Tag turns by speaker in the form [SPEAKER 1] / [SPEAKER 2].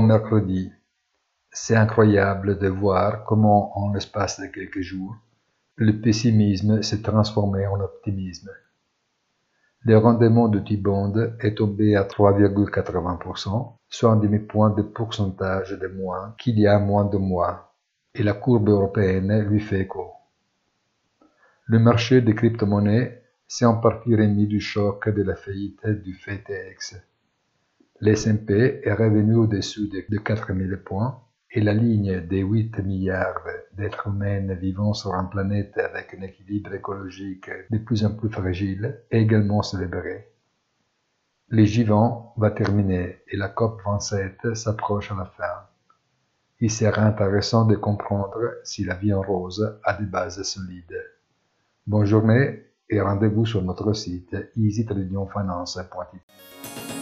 [SPEAKER 1] Mercredi. C'est incroyable de voir comment, en l'espace de quelques jours, le pessimisme s'est transformé en optimisme. Le rendement de T-Bond est tombé à 3,80%, soit un demi-point de pourcentage de moins qu'il y a moins de mois, et la courbe européenne lui fait écho. Le marché des crypto-monnaies s'est en partie remis du choc de la faillite du FTX. L'S&P est revenu au-dessus de 4000 points et la ligne des 8 milliards d'êtres humains vivant sur une planète avec un équilibre écologique de plus en plus fragile est également célébrée. Le G20 va terminer et la COP27 s'approche à la fin. Il sera intéressant de comprendre si la vie en rose a des bases solides. Bonne journée et rendez-vous sur notre site easytradingfinance.it.